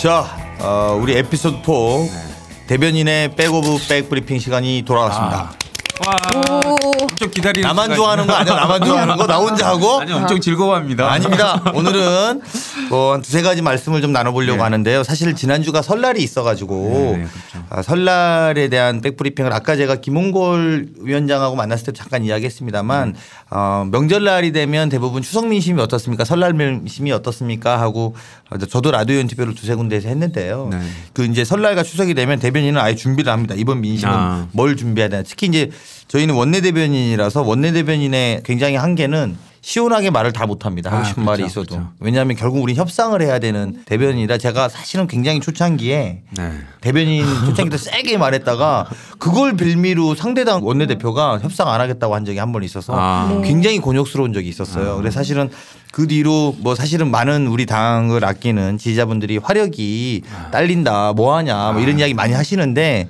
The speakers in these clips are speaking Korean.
자, 어, 우리 에피소드 4 대변인의 back of back 브리핑 시간이 돌아왔습니다. 엄청 기다리는 나만 좋아하는 거 아니야? 나만 좋아하는 거 나 혼자 하고? 아니 엄청 즐거워합니다. 아닙니다. 오늘은 뭐 한 두세 가지 말씀을 좀 나눠보려고 네. 하는데요. 사실 지난주가 설날이 있어가지고 네, 그렇죠. 아, 설날에 대한 백브리핑을 아까 제가 김홍걸 위원장하고 만났을 때 잠깐 이야기했습니다만 네. 어, 명절날이 되면 대부분 추석 민심이 어떻습니까? 설날 민심이 어떻습니까? 하고 어, 저도 라디오 인터뷰를 두세 군데에서 했는데요. 네. 그 이제 설날과 추석이 되면 대변인은 아예 준비를 합니다. 이번 민심은 아. 뭘 준비해야 되나. 특히 이제 저희는 원내 대변인이라서 원내 대변인의 굉장히 한계는 시원하게 말을 다 못합니다. 하고 아, 싶은 말이 그렇죠, 있어도. 그렇죠. 왜냐하면 결국 우리 협상을 해야 되는 대변인이라 제가 사실은 굉장히 초창기에 네. 대변인 초창기 때 세게 말했다가 그걸 빌미로 상대당 원내대표가 협상 안 하겠다고 한 적이 한 번 있어서 아. 네. 굉장히 곤욕스러운 적이 있었어요. 그래서 사실은 그 뒤로 뭐 사실은 많은 우리 당을 아끼는 지지자분들이 화력이 딸린다 뭐 하냐 뭐 이런 이야기 많이 하시는데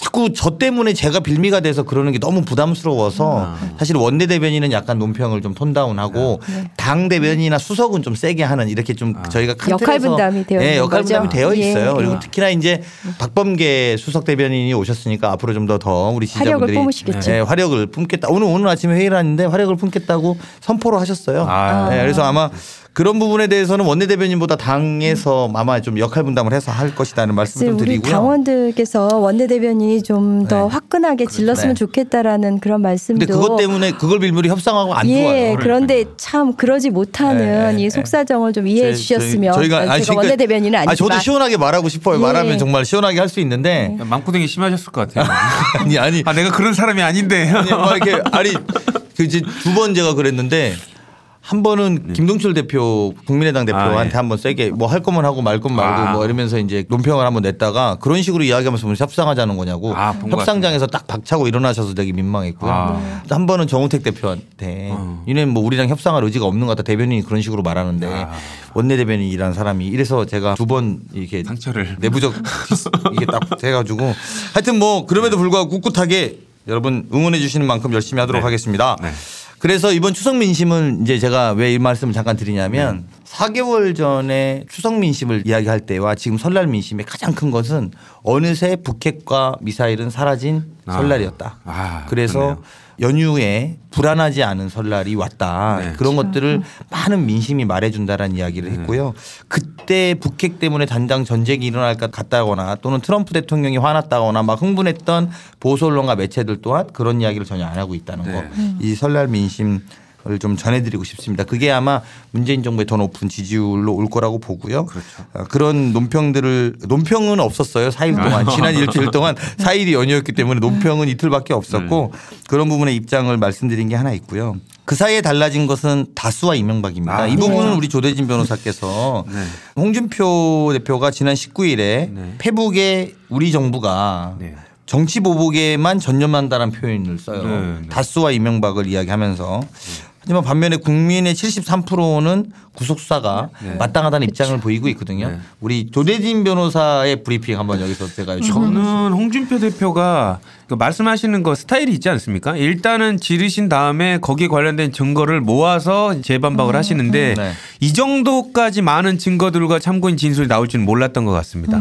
자꾸 저 때문에 제가 빌미가 돼서 그러는 게 너무 부담스러워서 사실 원내 대변인은 약간 논평을 좀 톤다운하고 당 대변인이나 수석은 좀 세게 하는 이렇게 좀 저희가 역할 분담이 되어 예, 있는 역할 분담이 거죠. 되어 예, 있어요. 그리고 예. 특히나 이제 박범계 수석 대변인이 오셨으니까 앞으로 좀 더더 우리 화력을 지지자분들이 뿜으시겠죠. 예, 화력을 품겠다. 오늘 오늘 아침에 회의를 하는데 화력을 품겠다고 선포를 하셨어요. 아. 예, 그래서 아마 그런 부분에 대해서는 원내 대변인보다 당에서 아마 좀 역할 분담을 해서 할 것이다는 말씀 글쎄, 좀 우리 드리고요. 당원들께서 원내대변인이 좀더 네. 화끈하게 질렀으면 네. 좋겠다라는 그런 말씀도 근데 그것 때문에 그걸 빌미로 협상하고 안 예, 좋아요. 그런데 참 그러지 못하는 네, 이 네, 속사정을 좀 이해해 제- 주셨으면 저희- 저희가 제가 아니, 그러니까- 원내대변인은 아니, 아니지만 저도 시원하게 말하고 싶어요. 예. 말하면 정말 시원하게 할 수 있는데 마음고생이 심하셨을 것 같아요. 아니 아니 아 내가 그런 사람이 아닌데. 아니, 막 이렇게 아니 그 이제 두번 제가 그랬는데 한 번은 김동철 대표 국민의당 대표한테 네. 아, 예. 한번 세게 뭐 할 거면 하고 말 거면 말고 아. 뭐 이러면서 이제 논평을 한번 냈다가 그런 식으로 이야기하면서 무슨 협상하자는 거냐고 아, 협상장에서 딱 박차고 일어나셔서 되게 민망했고요. 아. 한 번은 정우택 대표한테 어. 이는 뭐 우리랑 협상할 의지가 없는 것 같다 대변인이 그런 식으로 말하는데 아. 원내 대변인이라는 사람이 이래서 제가 두 번 이렇게 상처를. 내부적 이게 딱 돼가지고 하여튼 뭐 그럼에도 불구하고 꿋꿋하게 여러분 응원해 주시는 만큼 열심히 하도록 네. 하겠습니다. 네. 그래서 이번 추석 민심은 이제 제가 왜 이 말씀을 잠깐 드리냐면 네. 4개월 전에 추석 민심을 이야기할 때와 지금 설날 민심의 가장 큰 것은 어느새 북핵과 미사일은 사라진 아. 설날이었다. 아, 그래서 그러네요. 연휴에 불안하지 않은 설날이 왔다. 네. 그런 것들을 많은 민심이 말해준다라는 이야기를 했고요. 그때 북핵 때문에 단장 전쟁이 일어날 것 같다거나 또는 트럼프 대통령이 화났다거나 막 흥분했던 보수 언론과 매체들 또한 그런 이야기를 전혀 안 하고 있다는 거. 네. 이 설날 민심 을 좀 전해드리고 싶습니다. 그게 아마 문재인 정부의 더 높은 지지율로 올 거라고 보고요. 그렇죠. 어, 그런 논평들을 논평은 없었어요. 4일 동안 지난 일주일 동안 4일이 연휴였기 때문에 논평은 이틀밖에 없었고 그런 부분의 입장을 말씀드린 게 하나 있고요. 그 사이에 달라진 것은 다수와 이명박입니다. 아, 이 부분은 네. 우리 조대진 변호사께서 네. 홍준표 대표가 지난 19일에 네. 페북에 우리 정부가 네. 정치 보복에만 전념한다는 표현을 써요. 네, 네. 다수와 이명박을 이야기하면서 하지만 반면에 국민의 73%는 구속 수사가 네. 마땅하다는 입장을 보이고 있거든요. 네. 우리 조대진 변호사의 브리핑 한번 여기서 제가. 저는 홍준표 대표가 그 말씀하시는 거 스타일이 있지 않습니까? 일단은 지르신 다음에 거기에 관련된 증거를 모아서 재반박을 하시는데 네. 이 정도까지 많은 증거들과 참고인 진술이 나올 줄은 몰랐던 것 같습니다.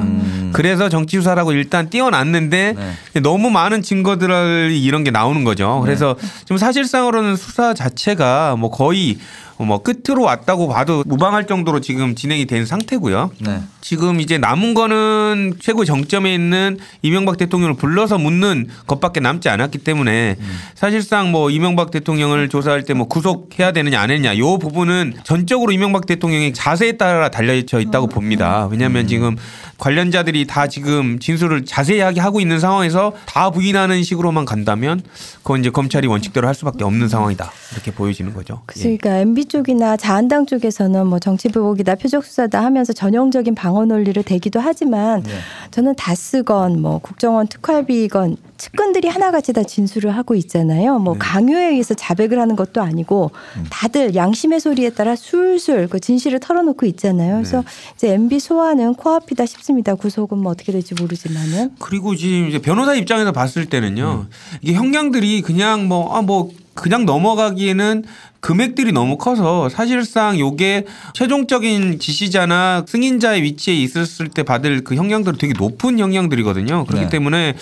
그래서 정치 수사라고 일단 띄워놨는데 네. 너무 많은 증거들이 이런 게 나오는 거죠. 그래서 지금 사실상으로는 수사 자체가 뭐 거의 뭐 끝으로 왔다고 봐도 무방할 정도로 지금 진행이 된 상태고요. 네. 지금 이제 남은 거는 최고 정점에 있는 이명박 대통령을 불러서 묻는 것밖에 남지 않았기 때문에 사실상 뭐 이명박 대통령을 조사할 때 뭐 구속해야 되느냐 안 했냐 요 부분은 전적으로 이명박 대통령의 자세에 따라 달려져 있다고 봅니다. 왜냐하면 지금 관련자들이 다 지금 진술을 자세하게 하고 있는 상황에서 다 부인하는 식으로만 간다면 그건 이제 검찰이 원칙대로 할 수밖에 없는 상황이다 이렇게 보여지는 거죠. 예. 그러니까 MB 쪽이나 자한당 쪽에서는 뭐 정치 보복이다 표적 수사다 하면서 전형적인 방어 논리를 대기도 하지만 네. 저는 다스건 뭐 국정원 특활비건 측근들이 하나같이 다 진술을 하고 있잖아요. 뭐 강요에 의해서 자백을 하는 것도 아니고 다들 양심의 소리에 따라 술술 그 진실을 털어놓고 있잖아요. 그래서 이제 MB 소환은 코앞이다 싶습니다. 구속은 뭐 어떻게 될지 모르지만은 그리고 지금 이제 변호사 입장에서 봤을 때는요. 이게 형량들이 그냥 뭐, 아, 뭐, 그냥 넘어가기에는 금액들이 너무 커서 사실상 요게 최종적인 지시자나 승인자의 위치에 있었을 때 받을 그 형량들은 되게 높은 형량들이거든요. 그렇기 네. 때문에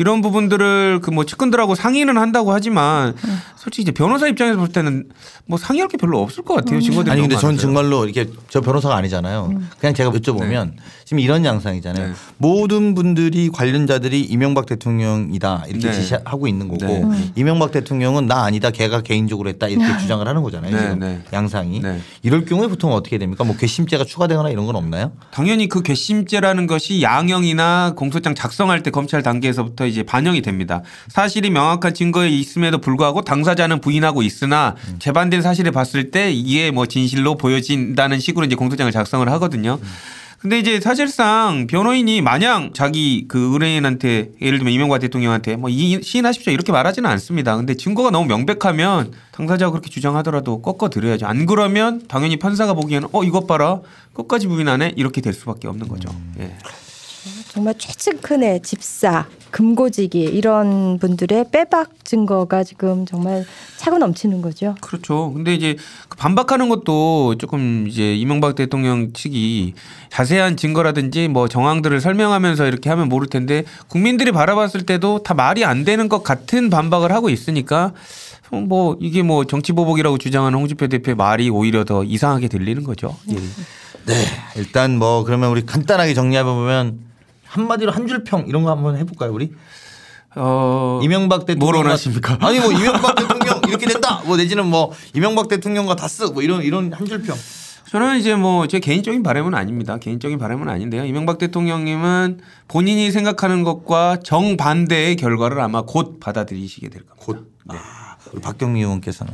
이런 부분들을 그 뭐 측근들하고 상의는 한다고 하지만 솔직히 이제 변호사 입장에서 볼 때는 뭐 상의할 게 별로 없을 것 같아요. 증거들이 아니 근데 전. 정말로 이렇게 저 변호사가 아니잖아요. 그냥 제가 여쭤보면 지금 이런 양상이잖아요. 네. 모든 분들이 관련자들이 이명박 대통령이다 이렇게 네. 지시하고 있는 거고 네. 음. 이명박 대통령은 나 아니다 걔가 개인적으로 했다 이렇게 주장을 하는 거잖아요. 네, 지금 네. 양상이 네. 이럴 경우에 보통 어떻게 됩니까? 뭐 괘씸죄가 추가되거나 이런 건 없나요? 당연히 그 괘씸죄라는 것이 양형이나 공소장 작성할 때 검찰 단계에서부터 이제 반영이 됩니다. 사실이 명확한 증거에 있음에도 불구하고 당사자는 부인하고 있으나 재반된 사실을 봤을 때 이게 뭐 진실로 보여진다는 식으로 이제 공소장을 작성을 하거든요. 근데 이제 사실상 변호인이 마냥 자기 그 의뢰인한테 예를 들면 이명박 대통령한테 뭐 이- 시인하십시오 이렇게 말하지는 않습니다. 근데 증거가 너무 명백하면 당사자가 그렇게 주장하더라도 꺾어 드려야죠. 안 그러면 당연히 판사가 보기에는 어 이것 봐라 끝까지 부인하네 이렇게 될 수밖에 없는 거죠. 예. 정말 최측근의 집사, 금고지기 이런 분들의 빼박 증거가 지금 정말 차고 넘치는 거죠. 그렇죠. 근데 이제 그 반박하는 것도 조금 이제 이명박 대통령 측이 자세한 증거라든지 뭐 정황들을 설명하면서 이렇게 하면 모를 텐데 국민들이 바라봤을 때도 다 말이 안 되는 것 같은 반박을 하고 있으니까 뭐 이게 뭐 정치 보복이라고 주장하는 홍준표 대표의 말이 오히려 더 이상하게 들리는 거죠. 예. 네. 일단 뭐 그러면 우리 간단하게 정리해 보면 한마디로 한 줄 평 이런 거 한번 해볼까요 우리? 어 이명박 대통령 뭘 원하십니까? 아니 뭐 이명박 대통령 이렇게 된다. 뭐 내지는 뭐 이명박 대통령과 다스 뭐 이런 이런 한 줄 평. 저는 이제 뭐 제 개인적인 바람은 아닙니다. 개인적인 바람은 아닌데요. 이명박 대통령님은 본인이 생각하는 것과 정반대의 결과를 아마 곧 받아들이시게 될 겁니다. 곧. 아, 우리 박경미 의원께서는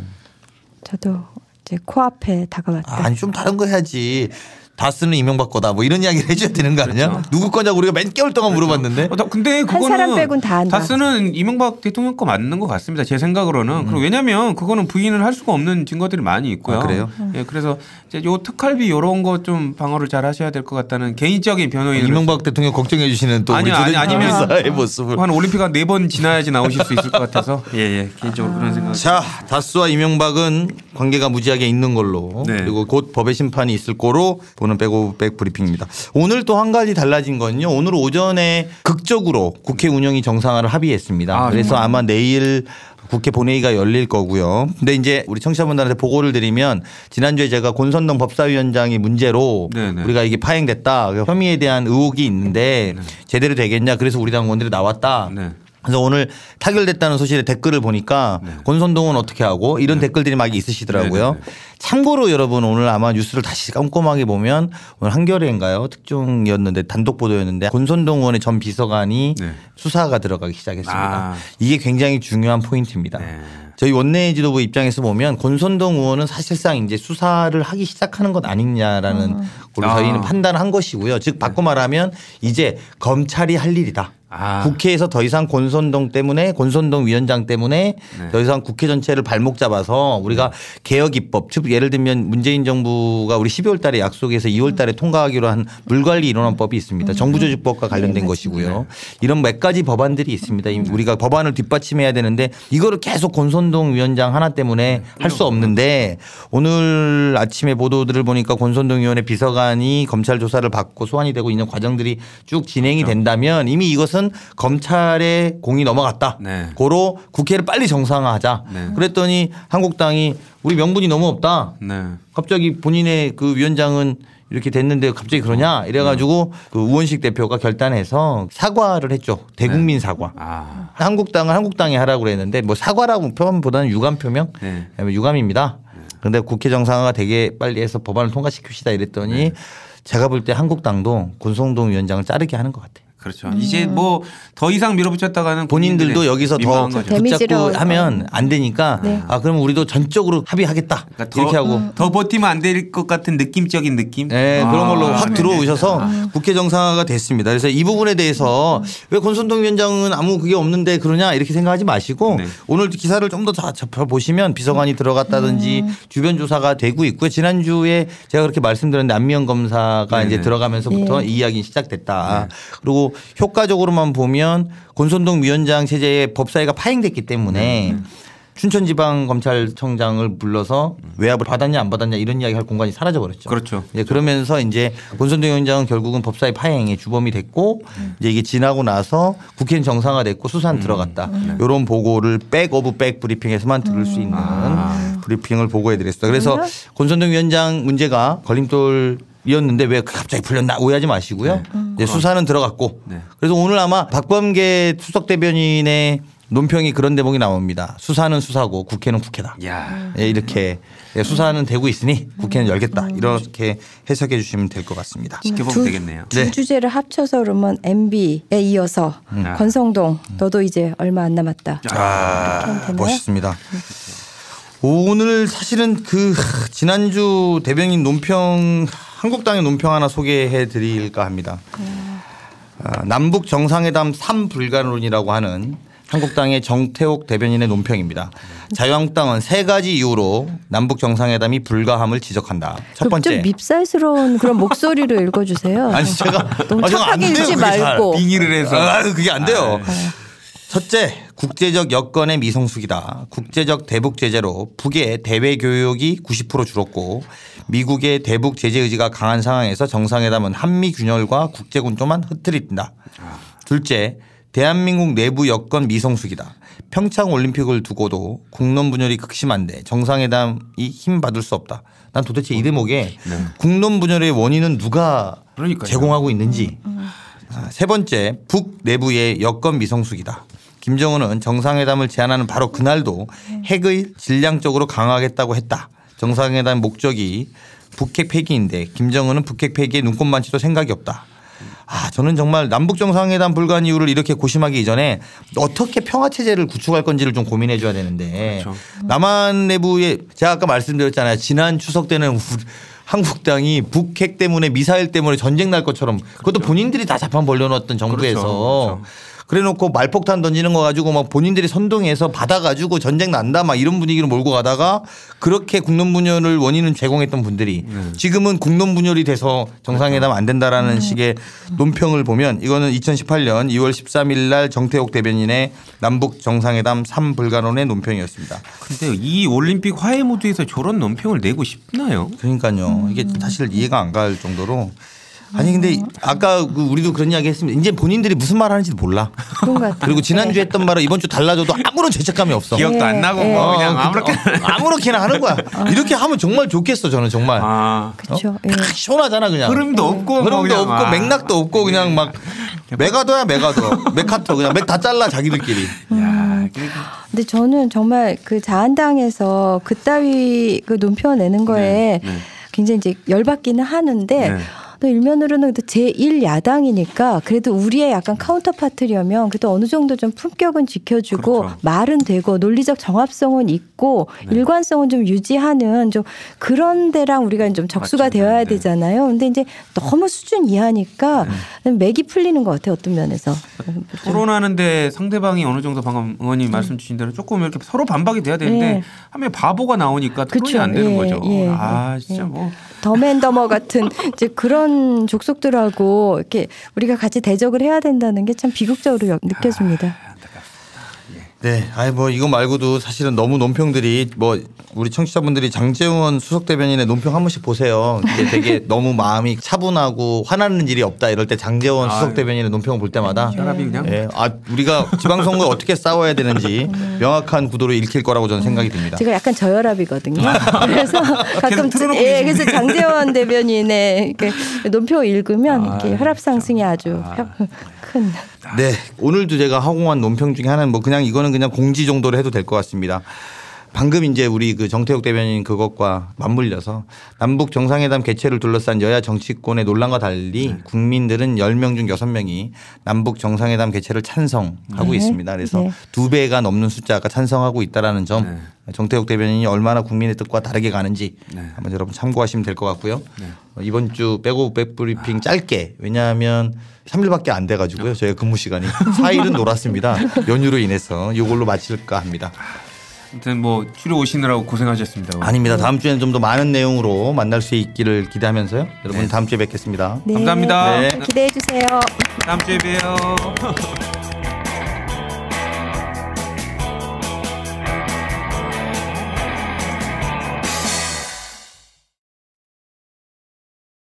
저도 이제 코앞에 다가왔다. 아니 좀 다른 거 해야지. 다스는 이명박 거다 뭐 이런 이야기를 해줘야 되는 거 아니야? 그렇죠. 누구 거냐고 우리가 몇 개월 동안 물어봤는데. 어, 나- 근데 그거는 사람 빼곤 다 안다. 다스는 이명박 대통령 거 맞는 것 같습니다. 제 생각으로는. 그리고 왜냐하면 그거는 부인을 할 수가 없는 증거들이 많이 있고요. 아, 그래요? 예, 그래서 이제 요 특활비 이런 거 좀 방어를 잘 하셔야 될 것 같다는 개인적인 변호인. 이명박 대통령 걱정해 주시는 또 아니, 조대진 아니면- 변호사의 모습을. 한 올림픽 한 네 번 지나야지 나오실 수 있을 것 같아서 예예 개인적으로 그런 생각. 자, 다스와 이명박은 관계가 무지하게 있는 걸로 네. 그리고 곧 법의 심판이 있을 거로 보는 백오백 브리핑입니다. 오늘 또 한 가지 달라진 건요. 오늘 오전에 극적으로 국회 운영이 정상화를 합의했습니다. 아, 그래서 아마 내일 국회 본회의가 열릴 거고요. 근데 이제 우리 청취자분들한테 보고를 드리면 지난주에 제가 권선동 법사위원장이 문제로 네네. 우리가 이게 파행됐다. 그 혐의에 대한 의혹이 있는데 제대로 되겠냐. 그래서 우리 당 의원들이 나왔다. 네. 그래서 오늘 타결됐다는 소식에 댓글을 보니까 권선동은 어떻게 하고 이런 댓글들이 막 있으시더라고요. 네, 네, 네. 참고로 여러분 오늘 아마 뉴스를 다시 꼼꼼하게 보면 오늘 한겨레인가요? 특종이었는데 단독 보도였는데 권선동 의원의 전 비서관이 네. 수사가 들어가기 시작했습니다. 아. 이게 굉장히 중요한 포인트입니다. 네. 저희 원내 지도부 입장에서 보면 권선동 의원은 사실상 이제 수사를 하기 시작하는 것 아니냐라는 걸로 아. 저희는 판단한 것이고요. 즉 바꿔 말하면 이제 검찰이 할 일이다. 아. 국회에서 더 이상 권선동 때문에 권선동 위원장 때문에 네. 더 이상 국회 전체를 발목 잡아서 우리가 개혁 입법 즉 예를 들면 문재인 정부가 우리 12월 달에 약속해서 2월 달에 통과하기로 한 물관리 인원법이 있습니다. 정부조직법과 관련된 네, 것이고요. 이런 몇 가지 법안들이 있습니다. 이 우리가 법안을 뒷받침해야 되는데 이거를 계속 권선동 위원장 하나 때문에 할 수 없는데 오늘 아침에 보도들을 보니까 권선동 의원의 비서관이 검찰 조사를 받고 소환이 되고 있는 과정들이 쭉 진행이 된다면 이미 이것은 검찰의 공이 넘어갔다. 네. 고로 국회를 빨리 정상화하자. 네. 그랬더니 한국당이 우리 명분이 너무 없다. 네. 갑자기 본인의 그 위원장은 이렇게 됐는데 갑자기 그러냐 이래가지고 그 우원식 대표가 결단해서 사과를 했죠. 대국민 사과. 아. 한국당은 한국당이 하라고 그랬는데 뭐 사과라고 표현보다는 유감 표명? 네. 아니면 유감입니다. 그런데 국회 정상화가 되게 빨리 해서 법안을 통과시킵시다 이랬더니 네. 제가 볼 때 한국당도 권성동 위원장을 자르게 하는 것 같아요. 그렇죠. 이제 뭐 더 이상 밀어붙였다가는 본인들도 여기서 더 붙잡고 하면 안 되니까 네. 아 그럼 우리도 전적으로 합의하겠다 그러니까 더, 이렇게 하고 더 버티면 안 될 것 같은 느낌적인 느낌. 네, 그런 걸로 아, 확 네네. 들어오셔서 국회 정상화가 됐습니다. 그래서 이 부분에 대해서 왜 권선동 위원장은 아무 그게 없는데 그러냐 이렇게 생각하지 마시고 네. 오늘 기사를 좀더 접해보시면 비서관이 들어갔다든지 주변 조사가 되고 있고요. 지난주에 제가 그렇게 말씀드렸는데 안미영 검사가 네네. 이제 들어가면서부터 이 이야기는 시작됐다. 그리고 효과적으로만 보면 권성동 위원장 체제의 법사위가 파행됐기 때문에 춘천지방검찰청장을 불러서 외압을 받았냐 안 받았냐 이런 이야기 할 공간이 사라져 버렸죠. 그렇죠. 예, 그러면서 이제 권성동 위원장은 결국은 법사위 파행에 주범이 됐고 이제 이게 지나고 나서 국회는 정상화됐고 수사는 들어갔다. 이런 보고를 back of back 브리핑에서만 들을 수 있는 브리핑을 보고해 드렸습니다. 그래서 권성동 위원장 문제가 걸림돌 이었는데 왜 갑자기 풀렸나 오해하지 마시고요. 이제 수사는 들어갔고 네. 그래서 오늘 아마 박범계 수석 대변인의 논평이 그런 대목이 나옵니다. 수사는 수사고 국회는 국회다. 야. 예, 이렇게 예, 수사는 되고 있으니 국회는 열겠다. 이렇게 해석해 주시면 될 것 같습니다. 지켜보면 두- 되겠네요. 두 네. 주제를 합쳐서 그러면 MB에 이어서 권성동 너도 이제 얼마 안 남았다. 아? 멋있습니다. 오늘 사실은 그 지난주 대변인 논평 한국당의 논평 하나 소개해 드릴까 합니다. 아, 남북 정상회담 3 불가론이라고 하는 한국당의 정태옥 대변인의 논평입니다. 자유한국당은 세 가지 이유로 남북 정상회담이 불가함을 지적한다. 첫 그럼 좀 번째. 밉살스러운 그런 목소리로 읽어주세요. 아니 제가 너무 아, 제가 안 착하게 돼요, 읽지. 말고. 빙의를 해서 아, 그게 안 돼요. 첫째, 국제적 여건의 미성숙이다. 국제적 대북 제재로 북의 대외 교역이 90% 줄었고 미국의 대북 제재 의지가 강한 상황에서 정상회담은 한미 균열과 국제 군조만 흐트린다. 둘째, 대한민국 내부 여건 미성숙이다. 평창 올림픽을 두고도 국론 분열이 극심한데 정상회담이 힘 받을 수 없다. 난 도대체 이 대목에 국론 분열의 원인은 누가 그러니까요. 제공하고 있는지 아, 세 번째 북 내부의 여건 미성숙이다. 김정은은 정상회담을 제안하는 바로 그날도 핵의 질량적으로 강화하겠다고 했다. 정상회담 목적이 북핵 폐기인데 김정은은 북핵 폐기에 눈꼽만치도 생각이 없다. 아 저는 정말 남북 정상회담 불가한 이유를 이렇게 고심하기 이전에 어떻게 평화 체제를 구축할 건지를 좀 고민해 줘야 되는데 그렇죠. 남한 내부에 제가 아까 말씀드렸잖아요. 지난 추석 때는 우- 한국당이 북핵 때문에 미사일 때문에 전쟁 날 것처럼 그것도 본인들이 다 자판 벌려놓았던 정부에서 그렇죠. 그래 놓고 말폭탄 던지는 거 가지고 막 본인들이 선동해서 받아가지고 전쟁 난다 막 이런 분위기로 몰고 가다가 그렇게 국론 분열을 원인은 제공했던 분들이 네. 지금은 국론 분열이 돼서 정상회담 안 된다라는 네. 식의 논평을 보면 이거는 2018년 2월 13일 날 정태옥 대변인의 남북 정상회담 3불가론의 논평이었습니다. 근데 이 올림픽 화해 무드에서 저런 논평을 내고 싶나요? 그러니까요. 이게 사실 이해가 안 갈 정도로 아니 근데 아까 그 우리도 그런 이야기 했습니다. 이제 본인들이 무슨 말 하는지도 몰라. 그런 것 같아요. 그리고 지난주에 했던 말을 이번 주 달라져도 아무런 죄책감이 없어. 기억도 네, 안 나고 네. 뭐 어, 그냥 그- 아무렇게나 어, 아무렇게나 하는 거야. 이렇게 하면 정말 좋겠어 저는 정말. 아 그렇죠. 예. 딱 시원하잖아 그냥. 흐름도 없고 뭐 흐름도 그냥 없고 아. 맥락도 없고 그냥 막 메가더야 메가더 메카터 그냥 맥 다 잘라 자기들끼리. 야, 그- 근데 저는 정말 그 자한당에서 그따위 그 논평을 내는 거에 네, 네. 굉장히 이제 열받기는 하는데 네. 또 일면으로는 제1 야당이니까 그래도 우리의 약간 counterpart려면 그래도 어느 정도 좀 품격은 지켜주고 그렇죠. 말은 되고 논리적 정합성은 있고 네. 일관성은 좀 유지하는 좀 그런 데랑 우리가 좀 적수가 맞죠. 되어야 네. 되잖아요. 근데 이제 너무 수준 이하니까 네. 맥이 풀리는 것 같아요. 어떤 면에서. 토론하는데 상대방이 어느 정도 방금 의원님 말씀 주신 대로 조금 이렇게 서로 반박이 돼야 되는데 네. 하면 바보가 나오니까 토론이 그쵸. 안 되는 예, 거죠. 예. 아 진짜 예. 뭐 더맨더머 같은 이제 그런 족속들하고 이렇게 우리가 같이 대적을 해야 된다는 게 참 비극적으로 여- 느껴집니다. 네, 아니 뭐 이거 말고도 사실은 너무 논평들이 뭐 우리 청취자분들이 장재원 수석 대변인의 논평 한 번씩 보세요. 이게 되게 너무 마음이 차분하고 화나는 일이 없다 이럴 때 장재원 수석. 대변인의 논평을 볼 때마다 혈압이 그냥 예, 아 우리가 지방선거에 어떻게 싸워야 되는지 명확한 구도로 읽힐 거라고 저는 생각이 듭니다. 제가 약간 저혈압이거든요. 그래서 가끔 예. 그래서 장재원 대변인의 이렇게 논평 읽으면 이렇게 혈압 상승이 아주 큰. 네, 오늘도 제가 허공한 논평 중에 하나는 뭐 그냥 이거는 그냥 공지 정도로 해도 될 것 같습니다. 방금 이제 우리 그 정태욱 대변인 그것과 맞물려서 남북 정상회담 개최를 둘러싼 여야 정치권의 논란과 달리 네. 국민들은 10명 중 6명이 남북 정상회담 개최를 찬성하고 네. 있습니다. 그래서 네. 두 배가 넘는 숫자가 찬성하고 있다라는 점 네. 정태옥 대변인이 얼마나 국민의 뜻과 다르게 가는지 네. 한번 여러분 참고하시면 될 것 같고요. 어, 이번 주 back of back 브리핑 짧게 왜냐하면 3일밖에 안 돼가지고요. 저희가 근무 시간이 4일은 놀았습니다. 연휴로 인해서 이걸로 마칠까 합니다. 아무튼 뭐 출연 오시느라고 고생하셨습니다. 아닙니다. 다음 주에는 좀 더 많은 내용으로 만날 수 있기를 기대하면서요. 여러분 다음 주에 뵙겠습니다. 네. 감사합니다. 네. 기대해 주세요. 다음 주에 봬요.